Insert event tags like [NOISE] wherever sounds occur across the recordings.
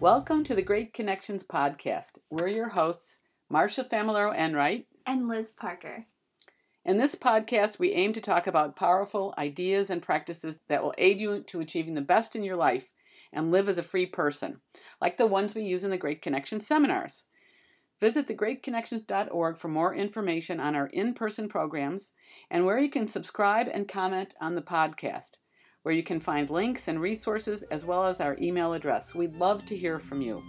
Welcome to the Great Connections podcast. We're your hosts, Marcia Familaro Enright and Liz Parker. In this podcast, we aim to talk about powerful ideas and practices that will aid you to achieving the best in your life and live as a free person, like the ones we use in the Great Connections seminars. Visit thegreatconnections.org for more information on our in person programs and where you can subscribe and comment on the podcast, where you can find links and resources as well as our email address. We'd love to hear from you.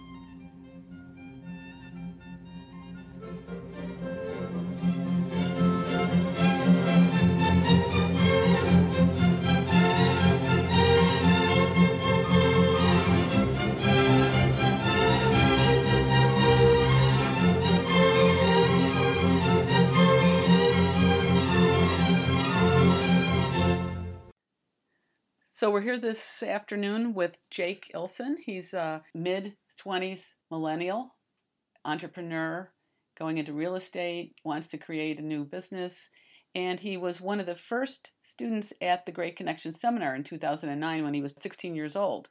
So we're here this afternoon with Jake Ilson. He's a mid 20s millennial entrepreneur going into real estate, wants to create a new business, and he was one of the first students at the Great Connection Seminar in 2009 when he was 16 years old.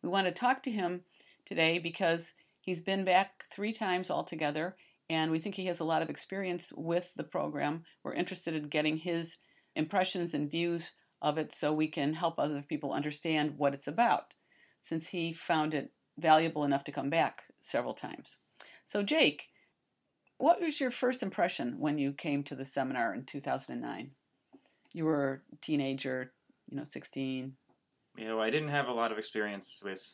We want to talk to him today because he's been back three times altogether, and we think he has a lot of experience with the program. We're interested in getting his impressions and views of it so we can help other people understand what it's about, since he found it valuable enough to come back several times. So, Jake, what was your first impression when you came to the seminar in 2009? You were a teenager, you know, 16. You know, I didn't have a lot of experience with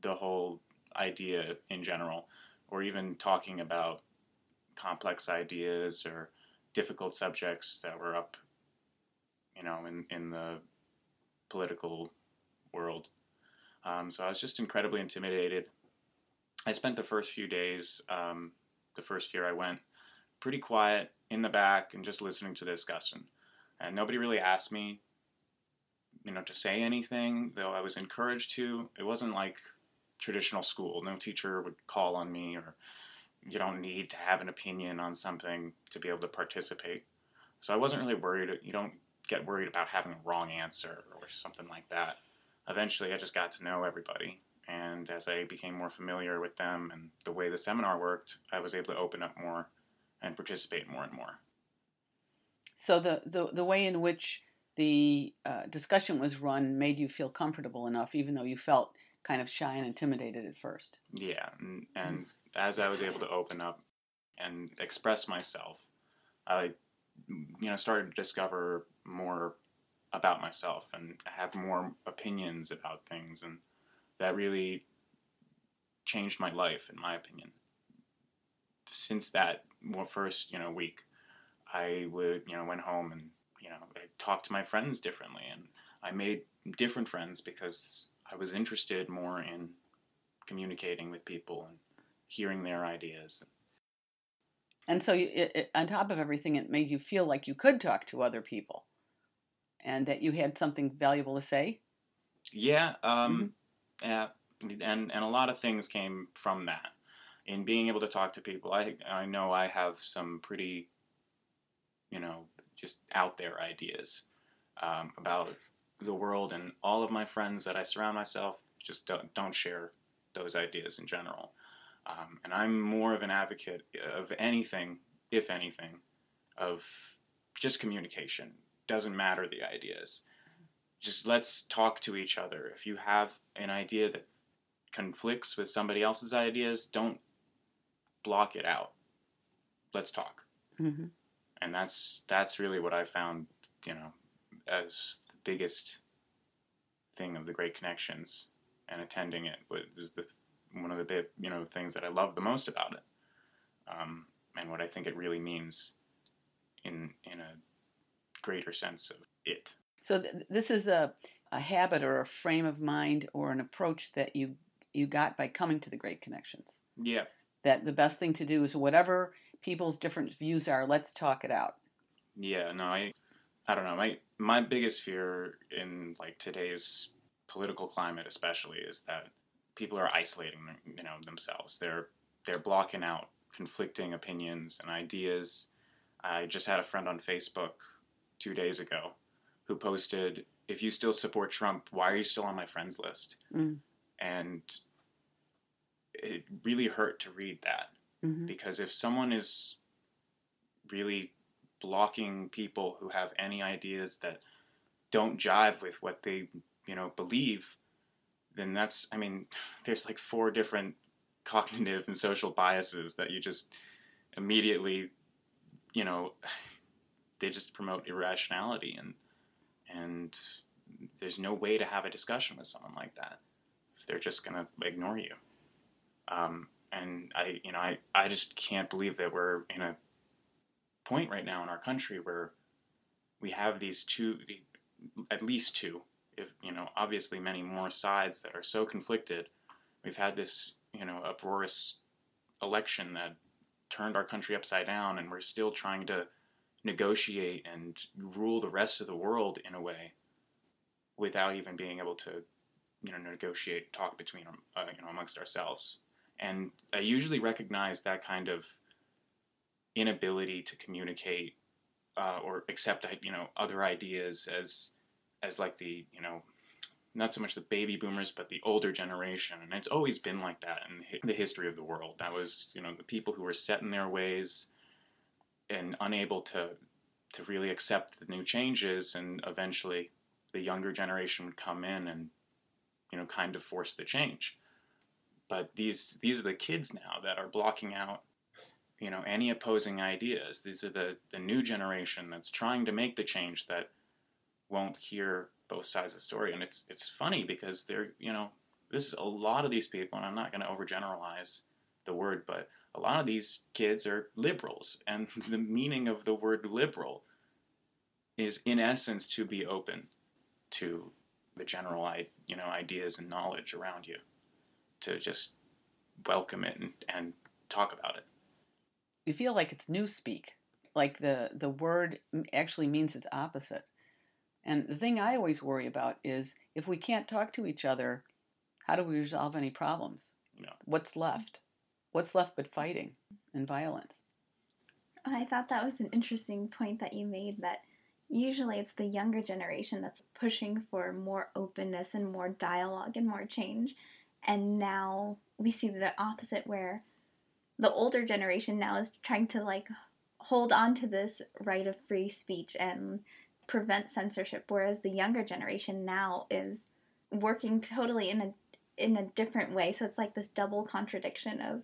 the whole idea in general, or even talking about complex ideas or difficult subjects that were up you know, in, in the political world. Um, so I was just incredibly intimidated. I spent the first few days, um, the first year I went, pretty quiet in the back and just listening to the discussion. And nobody really asked me, you know, to say anything, though I was encouraged to. It wasn't like traditional school. No teacher would call on me or you don't need to have an opinion on something to be able to participate. So I wasn't really worried. You don't get worried about having a wrong answer or something like that. Eventually, I just got to know everybody. And as I became more familiar with them and the way the seminar worked, I was able to open up more and participate more and more. So, the, the, the way in which the uh, discussion was run made you feel comfortable enough, even though you felt kind of shy and intimidated at first. Yeah. And, and mm-hmm. as I was able to open up and express myself, I you know started to discover more about myself and have more opinions about things and that really changed my life in my opinion. Since that first you know week i would you know went home and you know I talked to my friends differently and i made different friends because i was interested more in communicating with people and hearing their ideas. And so, it, it, on top of everything, it made you feel like you could talk to other people, and that you had something valuable to say. Yeah, um, mm-hmm. yeah, and and a lot of things came from that. In being able to talk to people, I I know I have some pretty, you know, just out there ideas um, about the world, and all of my friends that I surround myself just don't don't share those ideas in general. Um, and I'm more of an advocate of anything, if anything, of just communication. Doesn't matter the ideas. Just let's talk to each other. If you have an idea that conflicts with somebody else's ideas, don't block it out. Let's talk. Mm-hmm. And that's that's really what I found, you know, as the biggest thing of the Great Connections and attending it was the one of the bit you know things that I love the most about it, um, and what I think it really means in in a greater sense of it. So th- this is a a habit or a frame of mind or an approach that you you got by coming to the Great Connections. Yeah. That the best thing to do is whatever people's different views are, let's talk it out. Yeah. No, I I don't know. My my biggest fear in like today's political climate, especially, is that people are isolating you know themselves. They're they're blocking out conflicting opinions and ideas. I just had a friend on Facebook two days ago who posted, "If you still support Trump, why are you still on my friends list?" Mm. And it really hurt to read that hmm because if someone is really blocking people who have any ideas that don't jive with what they you know believe then that's i mean [LAUGHS] there's like four different [LAUGHS] cognitive and social biases that you just immediately you know they just promote irrationality and and there's no way to have a discussion with someone like that if they're just going to ignore you um, and I, you know, I, I just can't believe that we're in a point right now in our country where we have these two, at least two, if you know, obviously many more sides that are so conflicted. We've had this, you know, uproarious election that turned our country upside down, and we're still trying to negotiate and rule the rest of the world in a way without even being able to, you know, negotiate, talk between, uh, you know, amongst ourselves. And I usually recognize that kind of inability to communicate uh, or accept you know other ideas as as like the you know not so much the baby boomers but the older generation. And it's always been like that in the history of the world. That was you know the people who were set in their ways and unable to to really accept the new changes and eventually the younger generation would come in and you know kind of force the change. But these these are the kids now that are blocking out you know any opposing ideas. These are the the new generation that's trying to make the change that won't hear both sides of the story. And it's it's funny because they're you know this is a lot of these people and i'm not going to overgeneralize the word but a lot of these kids are liberals and [LAUGHS] the meaning of the word liberal is in essence to be open to the general you know ideas and knowledge around you to just welcome it and, and talk about it. You feel like it's newspeak, like the the word actually means its opposite. And the thing I always worry about is if we can't talk to each other, how do we resolve any problems? Yeah. What's left? What's left but fighting and violence? I thought that was an interesting point that you made that usually it's the younger generation that's pushing for more openness and more dialogue and more change. And now we see the opposite where the older generation now is trying to like hold on to this right of free speech and prevent censorship whereas the younger generation now is working totally in a in a different way so it's like this double contradiction of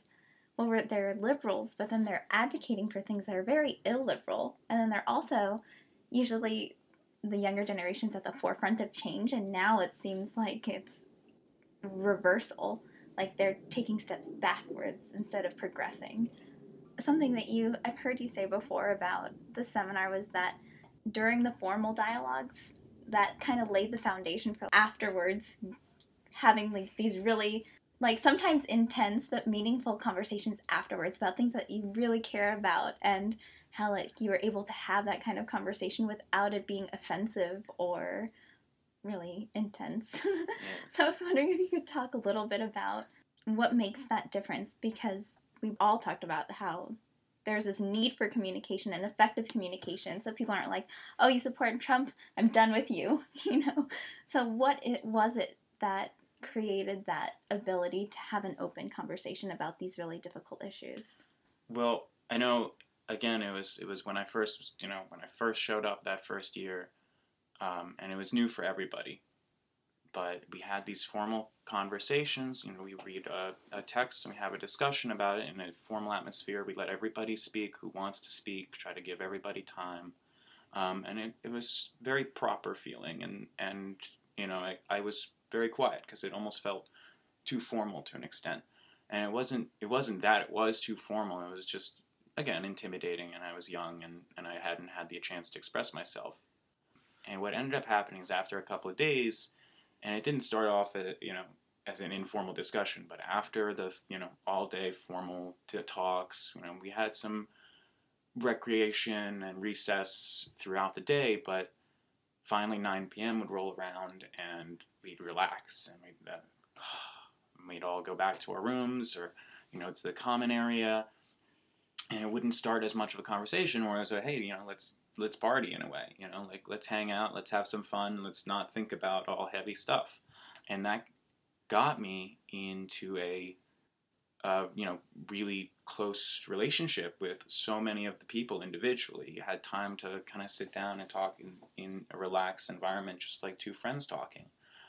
well they're liberals but then they're advocating for things that are very illiberal. And then they're also usually the younger generations at the forefront of change and now it seems like it's reversal. Like they're taking steps backwards instead of progressing. Something that you i've heard you say before about the seminar was that during the formal dialogues that kind of laid the foundation for afterwards having like these really like sometimes intense but meaningful conversations afterwards about things that you really care about and how like you were able to have that kind of conversation without it being offensive or really intense. [LAUGHS] so I was wondering if you could talk a little bit about what makes that difference because we've all talked about how there's this need for communication and effective communication so people aren't like oh you support trump? I'm done with you [LAUGHS] you know? So what it was it that created that ability to have an open conversation about these really difficult issues well i know again it was it was when i first you know when i first showed up that first year um, and it was new for everybody but we had these formal conversations. You know, we read a, a, text and we have a discussion about it in a formal atmosphere. We let everybody speak who wants to speak, try to give everybody time. Um, and it, it was very proper feeling. And, and you know, I, I was very quiet because it almost felt too formal to an extent. And it wasn't, it wasn't that it was too formal. It was just, again, intimidating. And I was young and, and I hadn't had the chance to express myself. And what ended up happening is after a couple of days, and it didn't start off at, you know as an informal discussion but after the you know all day formal talks you know we had some recreation and recess throughout the day but finally 9 p.m would roll around and we'd relax and we'd, uh, [SIGHS] we'd all go back to our rooms or you know to the common area and it wouldn't start as much of a conversation where I was like, hey, you know, let's let's party in a way, you know, like let's hang out, let's have some fun, let's not think about all heavy stuff. And that got me into a a you know really close relationship with so many of the people individually. You had time to kind of sit down and talk in, in a relaxed environment, just like two friends talking.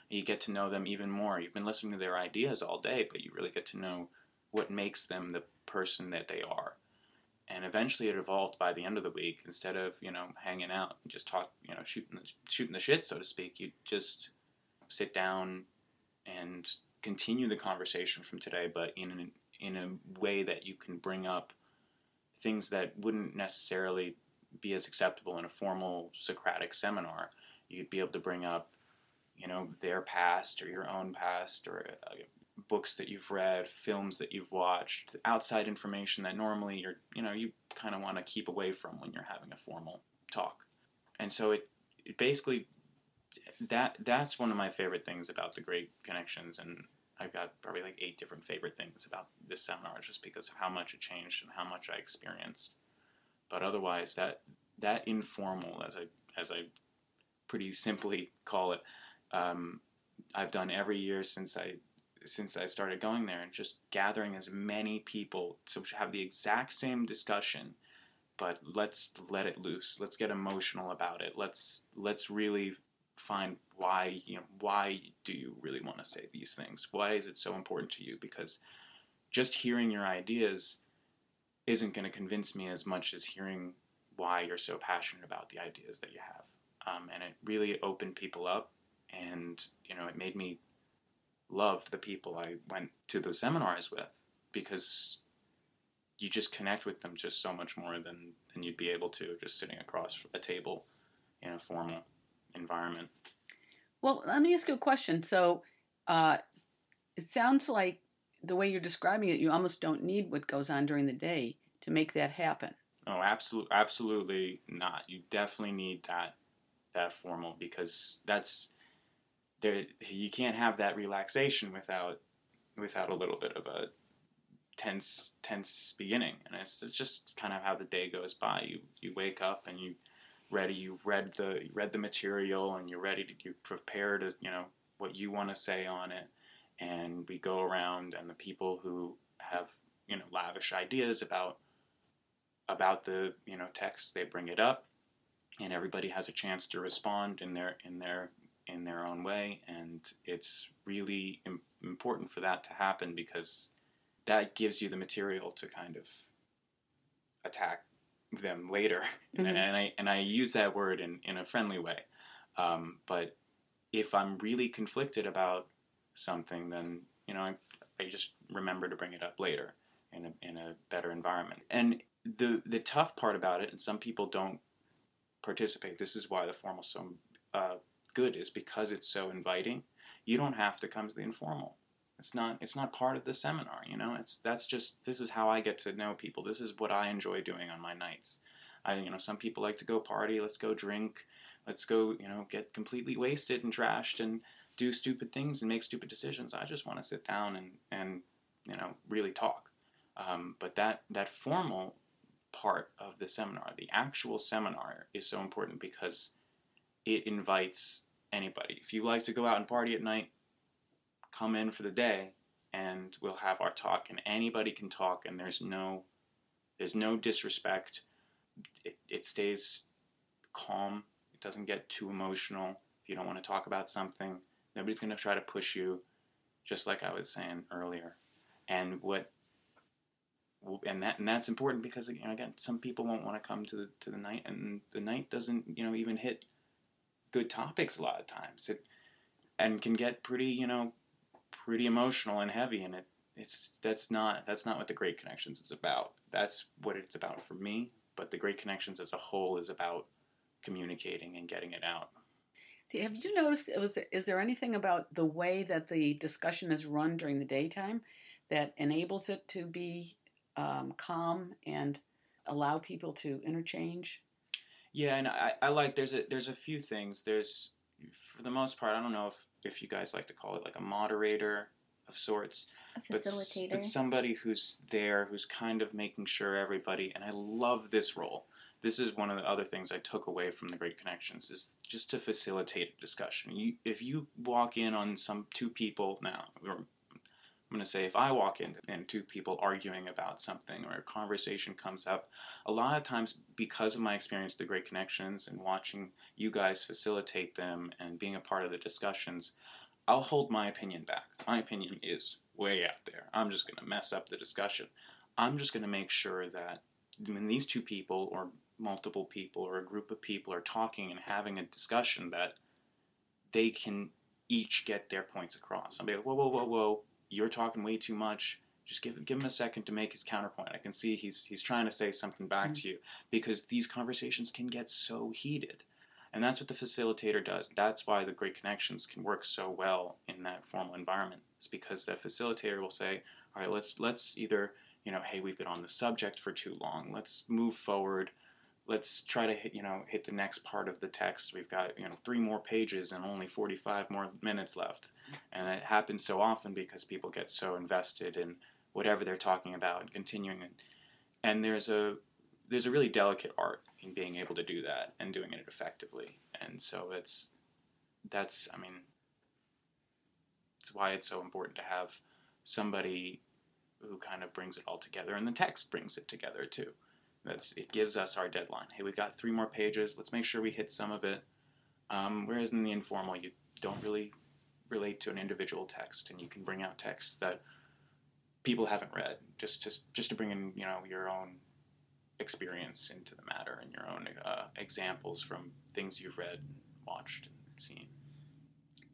You get to know them even more. You've been listening to their ideas all day, but you really get to know what makes them the person that they are. And eventually, it evolved by the end of the week. Instead of you know hanging out and just talk, you know, shooting the, shooting the shit, so to speak, you just sit down and continue the conversation from today, but in an, in a way that you can bring up things that wouldn't necessarily be as acceptable in a formal Socratic seminar. You'd be able to bring up, you know, their past or your own past or uh, books that you've read, films that you've watched, outside information that normally you're, you know, you kind of want to keep away from when you're having a formal talk. And so it, it basically that that's one of my favorite things about the Great Connections, and I've got probably like eight different favorite things about this seminar just because of how much it changed and how much I experienced. But otherwise, that that informal, as I as I pretty simply call it, um, I've done every year since I since I started going there, and just gathering as many people to have the exact same discussion, but let's let it loose. Let's get emotional about it. Let's let's really find why you know why do you really want to say these things? Why is it so important to you? Because just hearing your ideas isn't going to convince me as much as hearing why you're so passionate about the ideas that you have. Um, and it really opened people up and you know it made me love the people i went to the seminars with because you just connect with them just so much more than than you'd be able to just sitting across a table in a formal environment. Well, let me ask you a question. So, uh, it sounds like the way you're describing it, you almost don't need what goes on during the day to make that happen. Oh, absolutely, absolutely not. You definitely need that that formal because that's there. You can't have that relaxation without without a little bit of a tense tense beginning, and it's, it's just kind of how the day goes by. You you wake up and you ready. You've read the read the material, and you're ready to you prepare to you know what you want to say on it. And we go around, and the people who have you know lavish ideas about about the you know text, they bring it up, and everybody has a chance to respond in their in their in their own way. And it's really Im- important for that to happen because that gives you the material to kind of attack them later, [LAUGHS] mm-hmm. and, and, I and I use that word in in a friendly way. Um, but if I'm really conflicted about something, then you know I, I just remember to bring it up later in a in a better environment. And the the tough part about it, and some people don't participate. This is why the formal so uh, good is because it's so inviting. You don't have to come to the informal. It's not it's not part of the seminar, you know. It's that's just this is how I get to know people. This is what I enjoy doing on my nights. I you know, some people like to go party, let's go drink, let's go, you know, get completely wasted and trashed and do stupid things and make stupid decisions. I just want to sit down and and you know, really talk. Um, but that that formal part of the seminar, the actual seminar, is so important because it invites anybody. If you like to go out and party at night, come in for the day and we'll have our talk and anybody can talk and there's no there's no disrespect. It, it stays calm. It doesn't get too emotional. If you don't want to talk about something nobody's going to try to push you just like i was saying earlier. And what and that and that's important because you know, again some people won't want to come to the to the night and the night doesn't you know even hit good topics a lot of times. It and can get pretty you know pretty emotional and heavy, and it it's that's not that's not what the Great Connections is about. That's what it's about for me. But the Great Connections as a whole is about communicating and getting it out. Have you noticed? Was is there anything about the way that the discussion is run during the daytime that enables it to be um, calm and allow people to interchange? Yeah, and I, I like there's a there's a few things. There's for the most part, I don't know if if you guys like to call it like a moderator of sorts. A facilitator. But, but somebody who's there, who's kind of making sure everybody, and I love this role. This is one of the other things I took away from the Great Connections is just to facilitate a discussion. You, if you walk in on some two people now, I'm going to say if I walk in and two people arguing about something or a conversation comes up, a lot of times because of my experience the Great Connections and watching you guys facilitate them and being a part of the discussions, I'll hold my opinion back. My opinion is way out there. I'm just going to mess up the discussion. I'm just going to make sure that when these two people or multiple people or a group of people are talking and having a discussion that they can each get their points across. I'll be like, whoa, whoa, whoa, whoa, you're talking way too much. Just give give him a second to make his counterpoint. I can see he's he's trying to say something back mm-hmm. to you because these conversations can get so heated. And that's what the facilitator does. That's why the great connections can work so well in that formal environment. It's because the facilitator will say, "All right, let's let's either, you know, hey, we've been on the subject for too long. Let's move forward let's try to hit you know hit the next part of the text. We've got you know three more pages and only 45 more minutes left. And it happens so often because people get so invested in whatever they're talking about and continuing and, and there's a there's a really delicate art in being able to do that and doing it effectively. And so it's that's i mean it's why it's so important to have somebody who kind of brings it all together and the text brings it together too that's it gives us our deadline. Hey, we've got three more pages. Let's make sure we hit some of it. Um, whereas in the informal, you don't really relate to an individual text, and you can bring out texts that people haven't read, just just just to bring in you know your own experience into the matter and your own uh, examples from things you've read, and watched, and seen.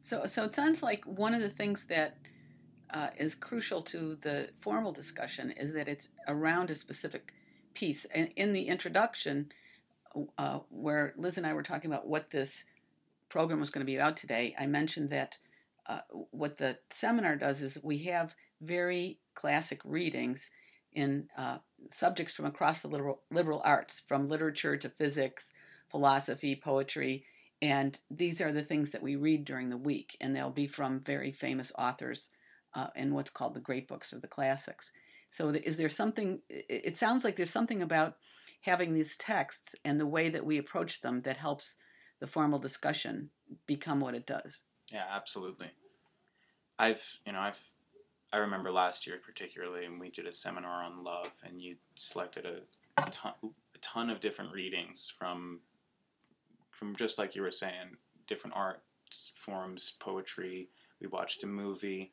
So, so it sounds like one of the things that uh, is crucial to the formal discussion is that it's around a specific piece. In the introduction, uh, where Liz and I were talking about what this program was going to be about today, I mentioned that uh, what the seminar does is we have very classic readings in uh, subjects from across the liberal, liberal arts, from literature to physics, philosophy, poetry, and these are the things that we read during the week, and they'll be from very famous authors uh, in what's called the great books or the classics. So, is there something? It sounds like there's something about having these texts and the way that we approach them that helps the formal discussion become what it does. Yeah, absolutely. I've, you know, I've, I remember last year particularly, and we did a seminar on love, and you selected a, ton, a ton of different readings from, from just like you were saying, different art forms, poetry. We watched a movie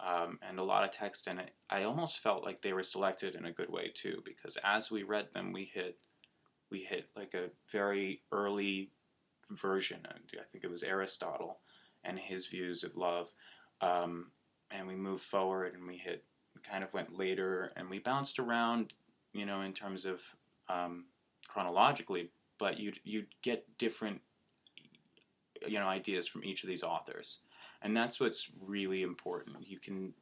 um, and a lot of text in it. I almost felt like they were selected in a good way too, because as we read them, we hit we hit like a very early version. I think it was Aristotle and his views of love, um, and we moved forward and we hit we kind of went later and we bounced around, you know, in terms of um, chronologically, but you'd you'd get different you know ideas from each of these authors and that's what's really important. You can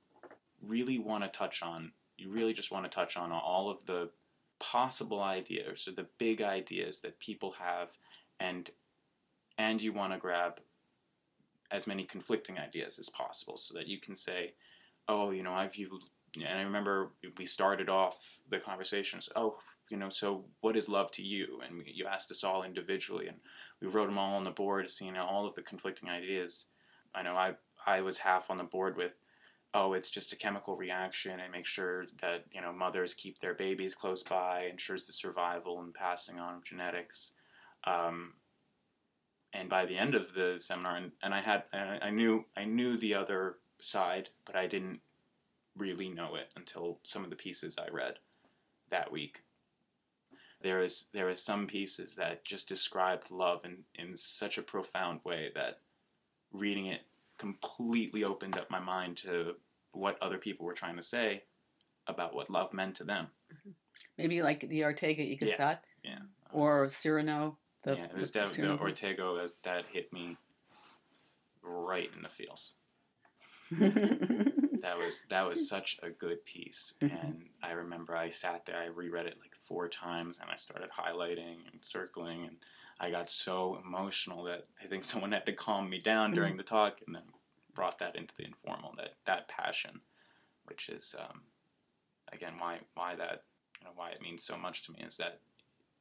really want to touch on, you really just want to touch on all of the possible ideas or the big ideas that people have and and you want to grab as many conflicting ideas as possible so that you can say oh you know I've view and i remember we started off the conversations oh you know so what is love to you and we, you asked us all individually and we wrote them all on the board seeing all of the conflicting ideas I know I I was half on the board with oh it's just a chemical reaction and make sure that you know mothers keep their babies close by ensures the survival and passing on of genetics. Um, and by the end of the seminar and, and I had I knew I knew the other side but I didn't really know it until some of the pieces I read that week. There is there is some pieces that just described love in, in such a profound way that reading it completely opened up my mind to what other people were trying to say about what love meant to them. Mm-hmm. Maybe like the Ortega y Gasset, yes. yeah, or Cyrano. The, yeah, it was definitely the Ortega that hit me right in the feels. [LAUGHS] that was that was such a good piece, mm-hmm. and I remember I sat there, I reread it like four times, and I started highlighting and circling, and I got so emotional that I think [LAUGHS] someone had to calm me down mm-hmm. during the talk, and then brought that into the informal. That that passion, which is um, again why why that you know why it means so much to me is that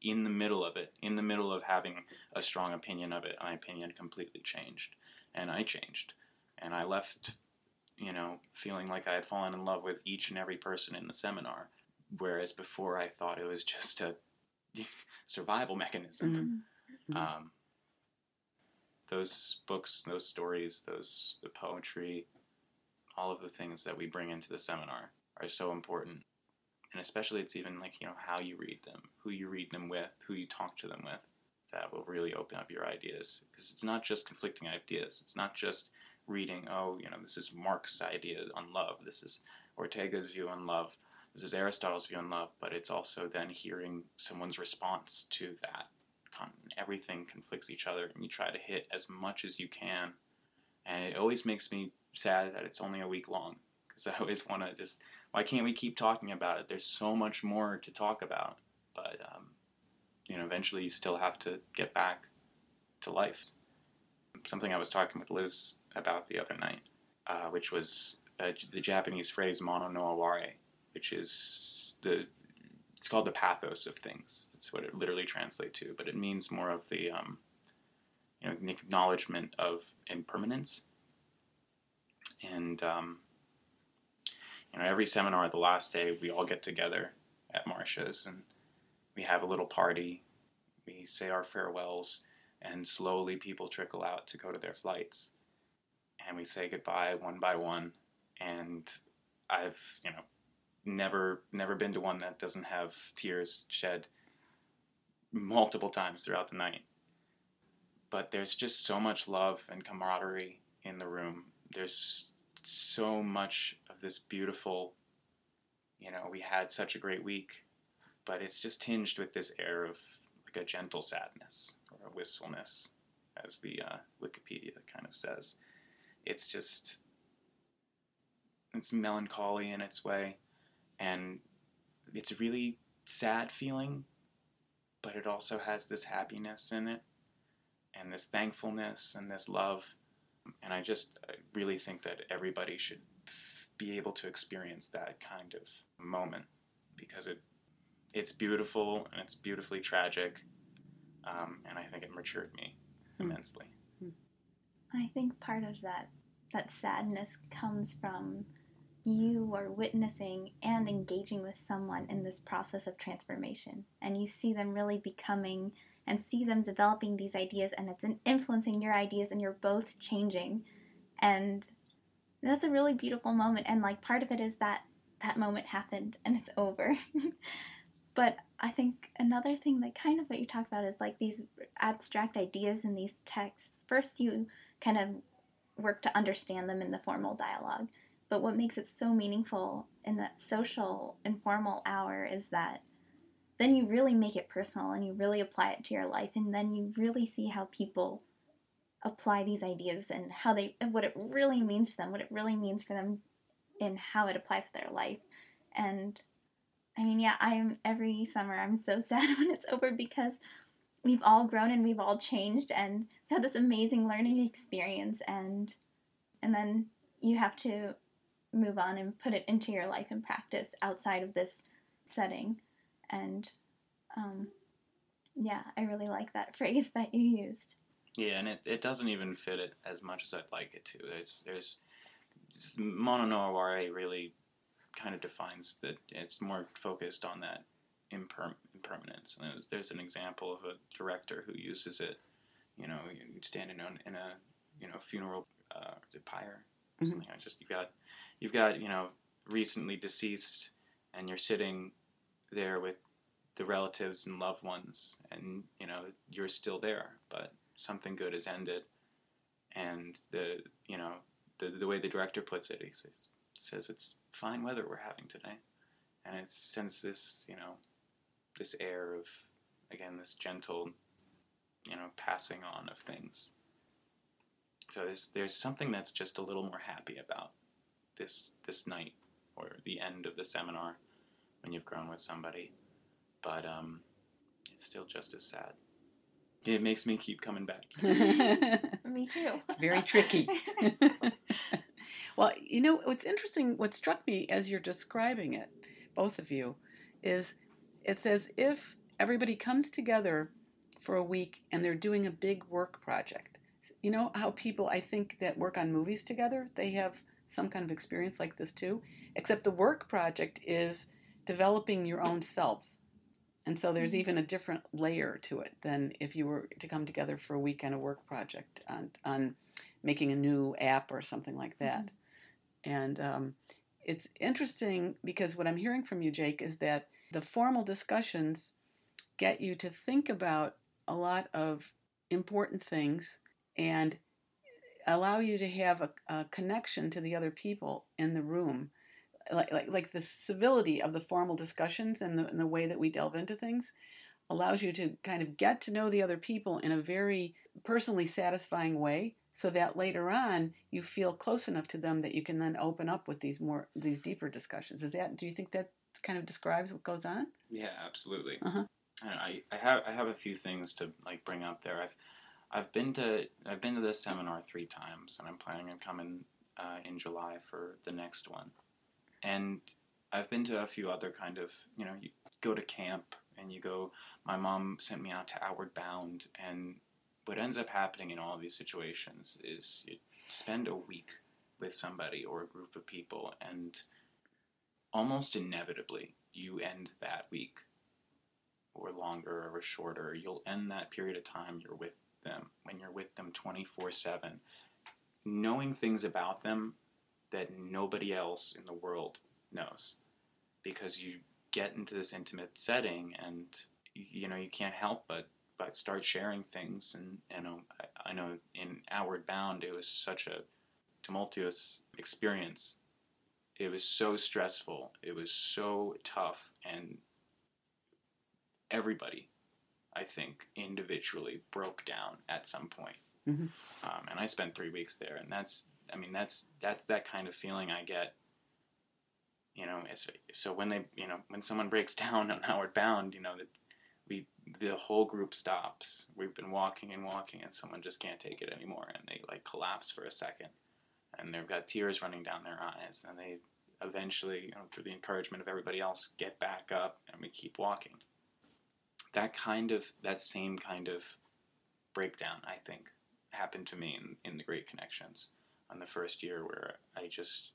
in the middle of it, in the middle of having a strong opinion of it, my opinion completely changed, and I changed, and I left you know, feeling like I had fallen in love with each and every person in the seminar, whereas before I thought it was [LAUGHS] just a [LAUGHS] survival mechanism. Mhm. Um, those books, those stories, those the poetry, all of the things that we bring into the seminar are so important. And especially it's even like, you know, how you read them, who you read them with, who you talk to them with. That will really open up your ideas. Because it's not just conflicting ideas. It's not just reading, oh, you know, this is Marx's idea on love. This is Ortega's view on love. This is Aristotle's view on love. But it's also then hearing someone's response to that. Con- Everything conflicts each other, and you try to hit as much as you can. And it always makes me sad that it's only a week long. Because I always want to just why can't we keep talking about it? There's so much more to talk about, but um, you know, eventually you still have to get back to life. Something I was talking with Liz about the other night, uh, which was uh, the Japanese phrase "mono no aware," which is the it's called the pathos of things. That's what it literally translates to, but it means more of the um, you know, acknowledgement of impermanence and um, you know, every seminar, the last day, we all get together at Marcia's and we have a little party. We say our farewells, and slowly people trickle out to go to their flights. And we say goodbye one by one. And I've, you know, never never been to one that doesn't have tears shed multiple times throughout the night. But there's just so much love and camaraderie in the room. There's so much of this beautiful, you know, we had such a great week, but it's just tinged with this air of like a gentle sadness or a wistfulness, as the uh, Wikipedia kind of says. It's just, it's melancholy in its way, and it's a really sad feeling, but it also has this happiness in it, and this thankfulness and this love and I just really think that everybody should be able to experience that kind of moment because it it's beautiful and it's beautifully tragic, um, and I think it matured me Hmm. immensely. I think part of that that sadness comes from you are witnessing and engaging with someone in this process of transformation. And you see them really becoming and see them developing these ideas and it's influencing your ideas and you're both changing. And that's a really beautiful moment and like part of it is that that moment happened and it's over. [LAUGHS] But i think another thing that kind of what you talked about is like these abstract ideas in these texts. First you kind of work to understand them in the formal dialogue but what makes it so meaningful in that social informal hour is that then you really make it personal and you really apply it to your life and then you really see how people apply these ideas and how they and what it really means to them what it really means for them in how it applies to their life. And i mean yeah i'm every summer i'm so [LAUGHS] sad when it's over because we've all grown and we've all changed and had this amazing learning experience and and then you have to move on and put it into your life and practice outside of this setting and um, yeah i really like that [LAUGHS] phrase that you used Yeah, and it, it doesn't even fit it as much as I'd like it to. There's there's this mono no aware really kind of defines that it's more focused on that imper- impermanence. And there's, there's an example of a director who uses it. You know, you stand in a, in a you know funeral uh, pyre. Mhm. Something like just you got you've got you know recently deceased, and you're sitting there with the relatives and loved ones, and you know you're still there, but something good has ended, and the you know the the way the director puts it, he says, says it's fine weather we're having today, and it sends this you know this air of again this gentle you know passing on of things. So there's there's something that's just a little more happy about this this night or the end of the seminar when you've grown with somebody, but um, it's still just as sad. It makes me keep coming back. [LAUGHS] [LAUGHS] me too It's very tricky. [LAUGHS] well, you know, what's interesting, what struck me as you're describing it, both of you, is it's as if everybody comes together for a week and they're doing a big work project. You know how people, I think, that work on movies together, they have some kind of experience like this too, except the work project is developing your own selves. And so there's even a different layer to it than if you were to come together for a week weekend of work project on, on making a new app or something like that. Mm-hmm. And um, it's interesting because what I'm hearing from you, Jake, is that the formal discussions get you to think about a lot of important things and allow you to have a, a connection to the other people in the room. Like, like, like the civility of the formal discussions and the, and the way that we delve into things allows you to kind of get to know the other people in a very personally satisfying way so that later on you feel close enough to them that you can then open up with these more these deeper discussions. Is that do you think that kind of describes what goes on? Yeah absolutely. Uh-huh. I, I have I have a few things to like bring up there. I've I've been to I've been to this seminar three times and I'm planning on coming uh, in July for the next one and I've been to a few other kind of you know you go to camp and you go my mom sent me out to Outward Bound and what ends up happening in all these situations is you spend a week with somebody or a group of people, and almost inevitably, you end that week, or longer or shorter. You'll end that period of time you're with them when you're with them 24 7, knowing things about them that nobody else in the world knows because you get into this intimate setting and you know you can't help but but start sharing things. And you um, know, I, I know in Outward Bound, it was such a tumultuous experience. It was so stressful. It was so tough, and everybody, I think, individually broke down at some point. Mm-hmm. Um, and I spent three weeks there, and that's, I mean, that's that's that kind of feeling I get. You know, so when they, you know, when someone breaks [LAUGHS] down on Outward Bound, you know, that we the whole group stops. We've been walking and walking, and someone just can't take it anymore, and they like collapse for a second, and they've got tears running down their eyes, and they eventually, you know, through the encouragement of everybody else, get back up, and we keep walking. That kind of that same kind of breakdown, I think, happened to me in, in the Great Connections on the first year, where I just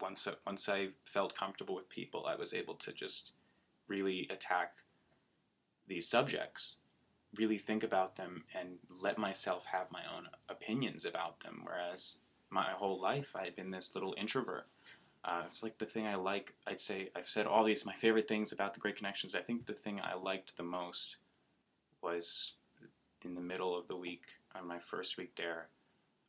once once I felt comfortable with people, I was able to just really attack these subjects, really think about them and let myself have my own opinions about them. Whereas my whole life I had been this little introvert. Uh, it's like the thing I like. I'd say I've said all these my favorite things about the Great Connections. I think the thing I liked the most was in the middle of the week on my first week there.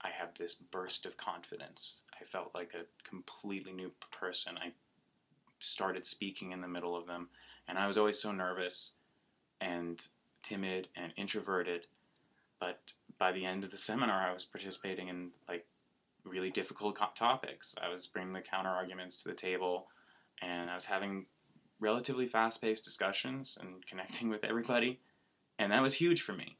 I had this burst of confidence. I felt like a completely new person. I started speaking in the middle of them, and I was always so nervous and timid and introverted. But by the end of the seminar, I was participating in like really difficult co- topics. I was bringing the counter arguments to the table, and I was having relatively fast-paced discussions and [LAUGHS] connecting with everybody, and that was huge for me.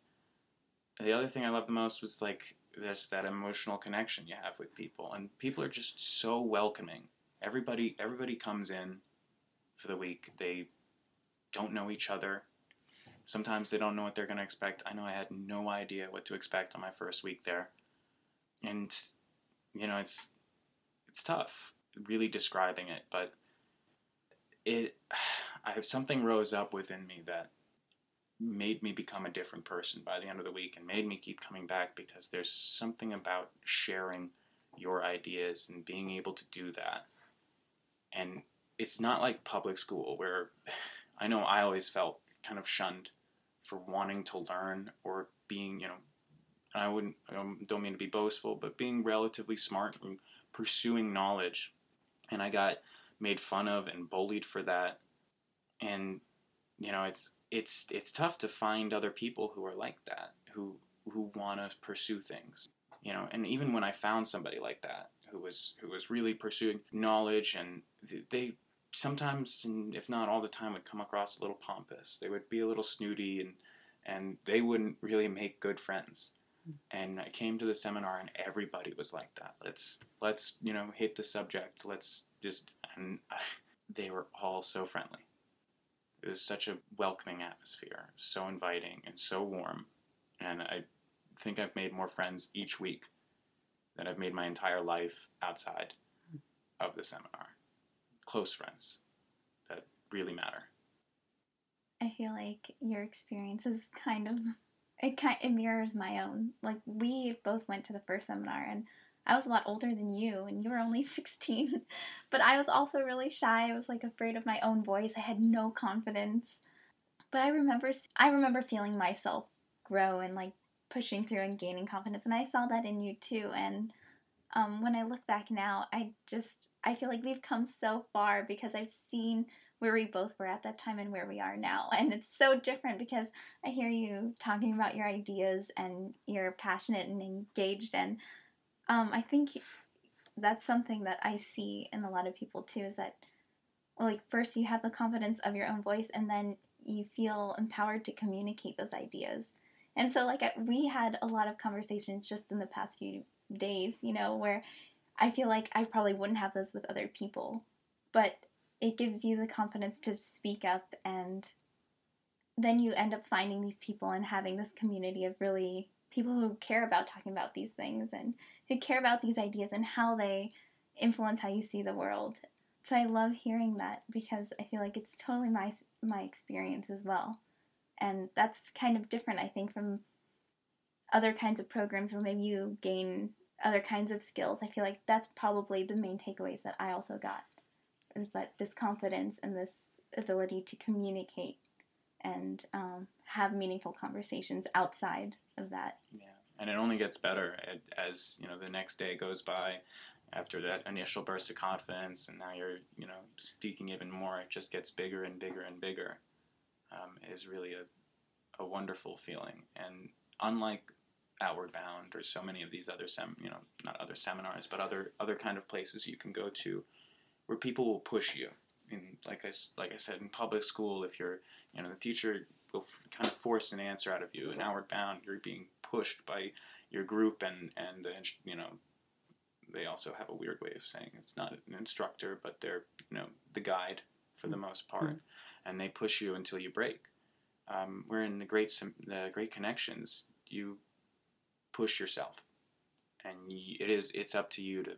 The other thing I loved the most was like just that emotional connection you have with people, and people are just so welcoming. Everybody, everybody comes in for the week. They don't know each other. Sometimes they don't know what they're going to expect. I know I had no idea what to expect on my first week there. And you know, it's it's tough really describing it, but it [SIGHS] I have something rose up within me that made me become a different person by the end of the week and made me keep coming back because there's something about sharing your ideas and being able to do that. And it's not like public school where [SIGHS] I know I always felt kind of shunned for wanting to learn or being, you know, I wouldn't, I don't mean to be boastful, but being relatively smart and pursuing knowledge. And I got made fun of and bullied for that. And, you know, it's, it's, it's tough to find other people who are like that, who, who want to pursue things, you know, and even when I found somebody like that, who was, who was really pursuing knowledge and they, sometimes, if not all the time, would come across a little pompous. They would be a little snooty, and and they wouldn't really make good friends. And I came to the seminar, and everybody was like that. Let's let's you know hit the subject. Let's just and I, they were all so friendly. It was such a welcoming atmosphere, so inviting and so warm. And I think I've made more friends each week than I've made my entire life outside of the seminar. Close friends that really matter. I feel like your experience is kind of it kind it mirrors my own. Like we both went to the first seminar and I was a lot older than you and you were only [LAUGHS] 16. but I was also really shy. I was like afraid of my own voice. I had no confidence. But I remember I remember feeling myself grow and like pushing through and gaining confidence and I saw that in you too and um, when I look back now, I just I feel like we've come so far because I've seen where we both were at that time and where we are now. [LAUGHS] And it's so different because I hear you talking about your ideas and you're passionate and engaged. And um, I think that's something that I see in a lot of people too is that, like, first you have the confidence of your own voice and then you feel empowered to communicate those ideas. And so, like, we had a lot of conversations just in the past few days, you know, where I feel like I probably wouldn't have those with other people. But it gives you the confidence to speak up and then you end up finding these people and having this community of really people who care about talking about these things and who care about these ideas and how they influence how you see the world. So I love hearing that because I feel like it's totally my my experience as well. And that's kind of different I think from other kinds of programs where maybe you gain other kinds of skills. I feel like that's probably the main takeaways that I also got is that this confidence and this ability to communicate and um, have meaningful conversations outside of that. Yeah, and it only gets better as you know the next day goes by. After that initial burst of confidence, and now you're you know speaking even more, it just gets bigger and bigger and bigger. Um, is really a, a wonderful feeling, and unlike Outward Bound or so many of these other sem you know not other seminars, but other other kind of places you can go to where people will push you. In like I like I said in public school, if you're you know the teacher will kind of force an answer out of you. And outward bound, you're being pushed by your group and and the, you know they also have a weird way of saying it's not an instructor, but they're you know the guide for the most part, mm-hmm. and they push you until you break. Um, where in the great the great connections, you push yourself, and it is it's up to you to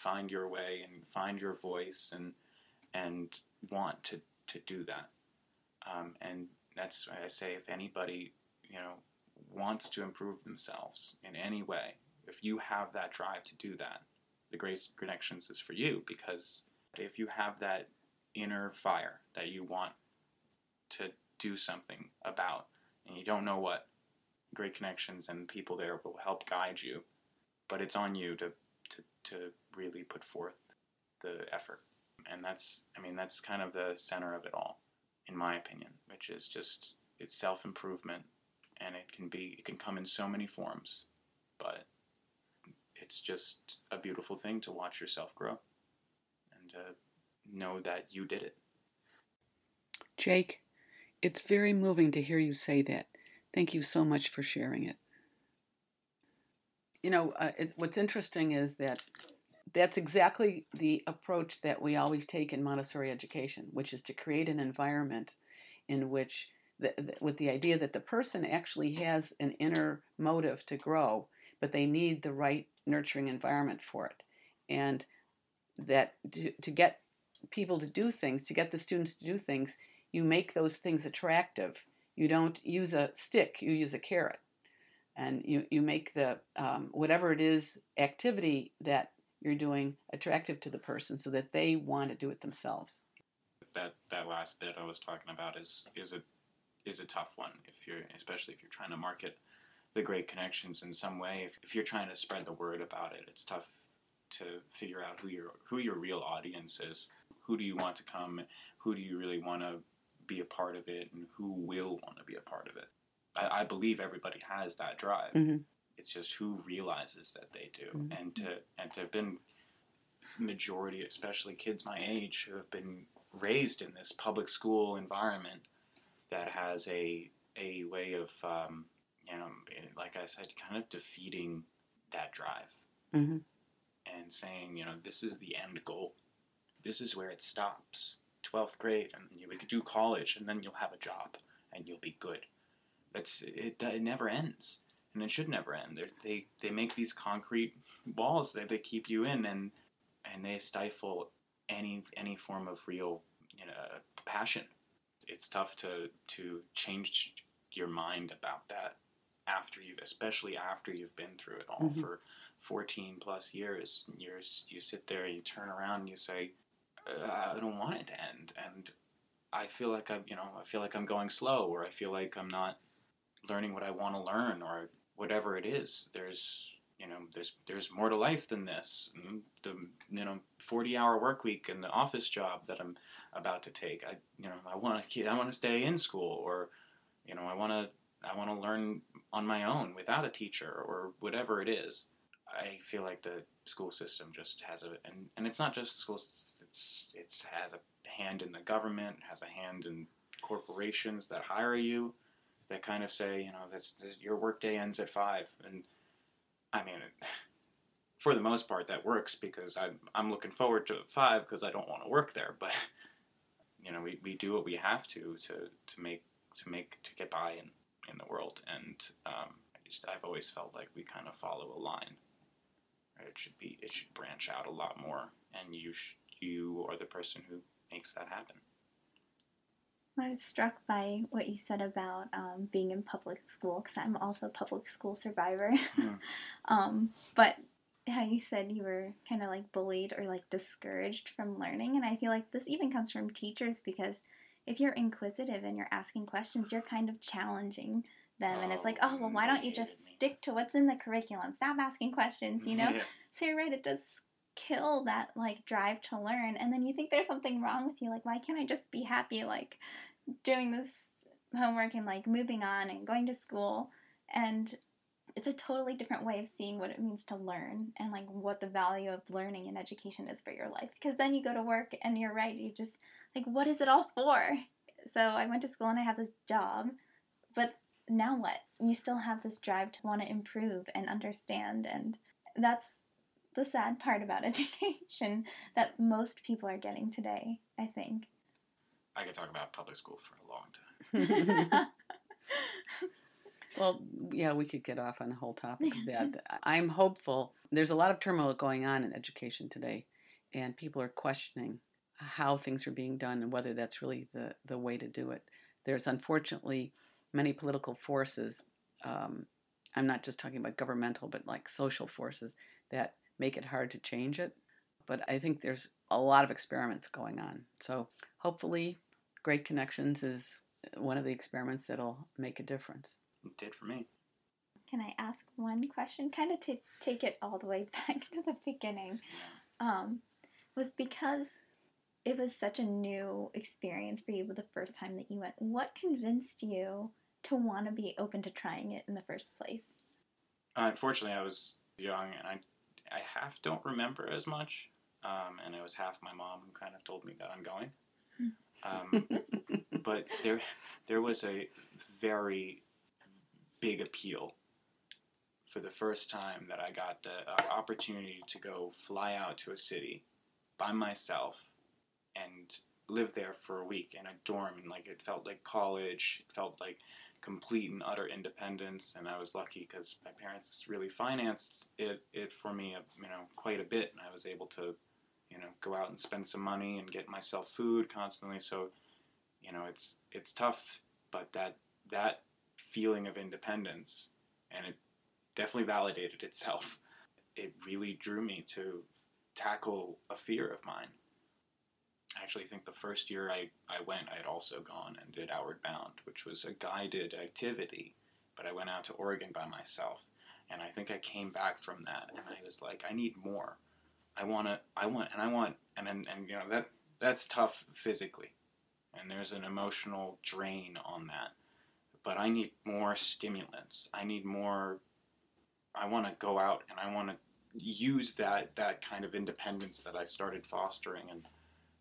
find your way and find your voice and and want to to do that. Um, and that's why I say if anybody you know wants to improve themselves in any way, if you have that drive to do that, the Great Connections is for you because if you have that inner fire that you want to do something about and you don't know what, Great Connections and people there will help guide you, but it's on you to to, really put forth the effort. And that's, I mean, that's kind of the center of it all, in my opinion, which is just it's self improvement, and it can be, it can come in so many forms, but it's just a beautiful thing to watch yourself grow and to know that you did it. Jake, it's very moving to hear you say that. Thank you so much for sharing it you know, uh, it, what's interesting is that that's exactly the approach that we always take in Montessori education, which is to create an environment in which, the, with the idea that the person actually has an inner motive to grow, but they need the right nurturing environment for it. And that to, to get people to do things, to get the students to do things, you make those things attractive. You don't use a stick, you use a carrot and you, you make the um, whatever it is activity that you're doing attractive to the person so that they want to do it themselves. That that last bit i was talking about is is a is a tough one if you're especially if you're trying to market the great connections in some way. If, if you're trying to spread the word about it it's tough to figure out who your who your real audience is. Who do you want to come? Who do you really want to be a part of it? And who will want to be a part of it I, I believe everybody has that drive. Mm-hmm. It's just who realizes that they do, mm-hmm. and to and to have been majority, especially kids my age, who have been raised in this public school environment that has a a way of um, you know, like I said, kind of defeating that drive mm-hmm. and saying, you know, this is the end goal. This is where it stops. 12th grade, and you could do college, and then you'll have a job, and you'll be good. It's it, it never ends. and it should never end. They're, they they make these concrete walls that they keep you in, and and they stifle any any form of real you know passion. It's tough to to change your mind about that after you've especially after you've been through it all Mhm. for 14 plus years years you sit there you turn around and you say uh, i don't want it to end and i feel like i'm you know i feel like i'm going slow or i feel like i'm not learning what i want to learn or whatever it is. There's you know there's there's more to life than this. Mm, the you know 40 hour work week and the office job that i'm about to take. I you know i want to i want to stay in school or you know i want to i want to learn on my own without a teacher or whatever it is. I feel like the school system just has a and, and it's not just schools it's it's has a hand in the government has a hand in corporations that hire you that kind of say you know this, this your workday ends at five. And i mean [LAUGHS] for the most part that works because i'm, I'm looking forward to five because i don't want to work there. But [LAUGHS] you know we, we do what we have to to to make to make to get by in in the world. And um, I just I've always felt like we kind of follow a line. It should be it should branch out a lot more. And you sh- you are the person who makes that happen I was struck by what you said about um, being in public school because I'm also a public school survivor. Hmm. [LAUGHS] um, but how you said you were kind of like bullied or like discouraged from learning, and I feel like this even comes from teachers because if you're inquisitive and you're asking questions, you're kind of challenging them, and it's like, Oh, oh well, why don't you just stick to what's in the curriculum? Stop asking questions, you [LAUGHS] know. Yeah. So you're right, it does kill that like drive to learn. And then you think there's something wrong with you. Like, why can't I just be happy like doing this homework and like moving on and going to school? And it's a totally different way of seeing what it means to learn and like what the value of learning and education is for your life. Because then you go to work and you're right, you just like, what is it all for? So I went to school and I have this job, but now what? You still have this drive to want to improve and understand, and that's the sad part about [LAUGHS] education that most people are getting today, I think. I could talk about public school for a long time [LAUGHS] well, yeah, we could get off on the whole topic of that. [LAUGHS] I'm hopeful. There's a lot of turmoil going on in education today, and people are questioning how things are being done and whether that's really the, the way to do it. There's unfortunately many political forces. Um, I'm not just talking about governmental, but like social forces that make it hard to change it. But I think there's a lot of experiments going on. So hopefully, Great Connections is one of the experiments that'll make a difference. it did for me Can I ask one question? Kind of to take it all the way [LAUGHS] back to the beginning. Um, was because it was such a new experience for you the first time that you went. What convinced you to want to be open to trying it in the first place? Uh, unfortunately, I was young and I, I half don't remember as much. Um, and it was half my mom who kind of told me that I'm going. Um, [LAUGHS] but there, there was a very big appeal for the first time that I got the uh, opportunity to go fly out to a city by myself and live there for a week in a dorm and like it felt like college it felt like complete and utter independence and i was lucky because my parents really financed it, it for me you know quite a bit and i was able to you know go out and spend some money and get myself food constantly. So you know it's it's tough but that that feeling of independence and it definitely validated itself [LAUGHS] it really drew me to tackle a fear of mine I actually think the first year I, I went, I had also gone and did Outward Bound, which was a guided activity, but I went out to Oregon by myself. And I think I came back from that and I was like, I need more. I want to, I want, and I want, and, and, and you know, that, that's tough physically. And there's an emotional drain on that. But I need more stimulants. I need more, I want to go out and I want to use that, that kind of independence that I started fostering and,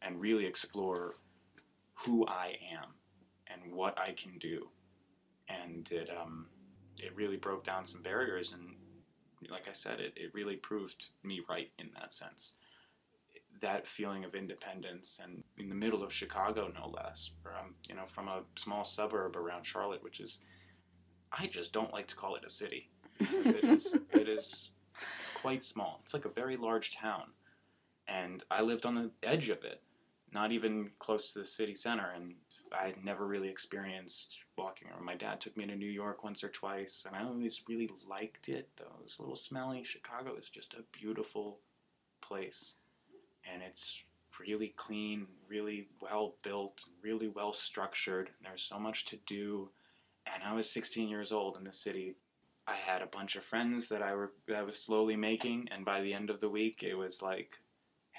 and really explore who I am and what I can do. And it um, it really broke down some barriers, and like I said, it, it really proved me right in that sense. That feeling of independence, and in the middle of Chicago, no less, where I'm, you know, from a small suburb around Charlotte, which is, I just don't like to call it a city. it is [LAUGHS] it is quite small. It's like a very large town, and I lived on the edge of it, not even close to the city center, and I had never really experienced walking around. My dad took me to New York once or twice, and I always really liked it. Though it was a little smelly. Chicago is just a beautiful place, and it's really clean, really well built, really well structured. There's so much to do. And I was 16 years old in the city. I had a bunch of friends that I were that I was slowly making, and by the end of the week, it was like,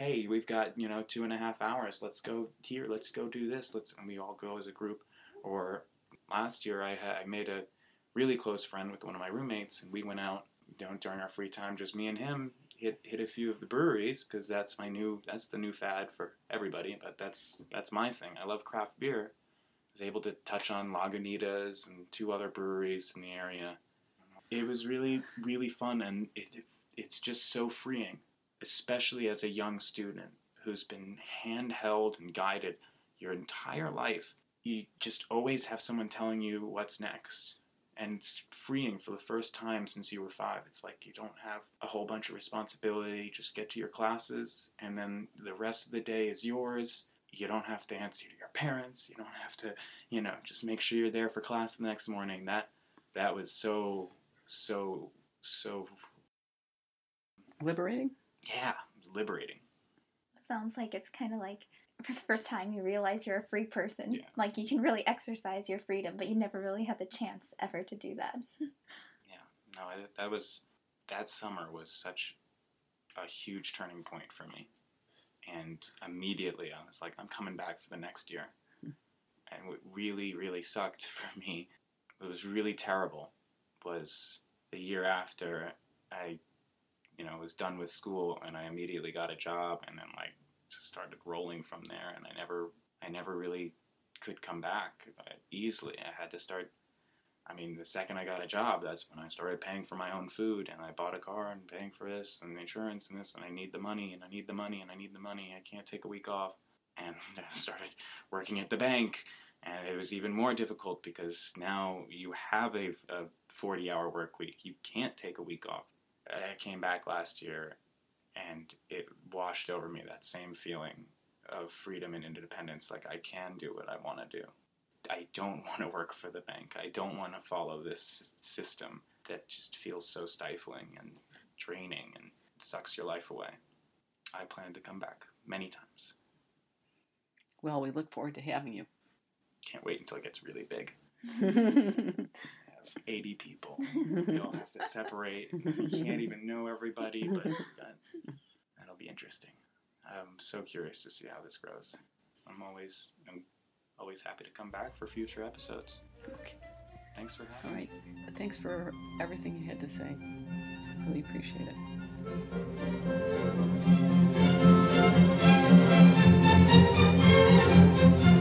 "Hey, we've got you know two and a half hours. Let's go here. Let's go do this. Let's." And we all go as a group. Or last year, I had I made a really close friend with one of my roommates, and we went out you know, during our free time, just me and him, hit hit a few of the breweries because that's my new that's the new fad for everybody. But that's that's my thing. I love craft beer. I was able to touch on Lagunitas and two other breweries in the area. It was really really fun, and it, it it's just so freeing, especially as a young student who's been handheld and guided your entire life. You just always have someone telling you what's next and it's freeing for the first time since you were five. It's like you don't have a whole bunch of responsibility. Just get to your classes, and then the rest of the day is yours. You don't have to answer to your parents. You don't have to, you know, just make sure you're there for class the next morning. That that was so so so liberating. Yeah, liberating. Sounds like it's kind of like for the first time you realize you're a free person. Yeah. Like you can really exercise your freedom, but you never really had the chance ever to do that. [LAUGHS] Yeah, no, I, that was that summer was such a huge turning point for me, and immediately I was like, I'm coming back for the next year, hmm. and what really, really sucked [LAUGHS] for me, it was really terrible, was the year after I, you know, was done with school and I immediately got a job, and then like just started rolling from there, and I never, I never really could come back uh, easily. I had to start I mean, the second I got a job, that's when I started paying for my own food, and I bought a car and paying for this and insurance and this, and I need the money, and I need the money, and I need the money. I can't take a week off, and [LAUGHS] I started working at the bank, and it was even more difficult because now you have a, a 40-hour work week. You can't take a week off. I came back last year, and it washed over me that same feeling of freedom and independence. Like I can do what I want to do. I don't [LAUGHS] want to work for the bank. I don't want to follow this system that just feels so stifling and draining and sucks your life away. I plan to come back many times. Well, we look forward to having you. Can't wait until it gets really big. [LAUGHS] 80 people. we all have to separate because we can't even know everybody, but uh, that'll be interesting. I'm so curious to see how this grows. I'm always I'm always happy to come back for future episodes. Okay. Thanks for having me. All right. Thanks for everything you had to say. Really appreciate it.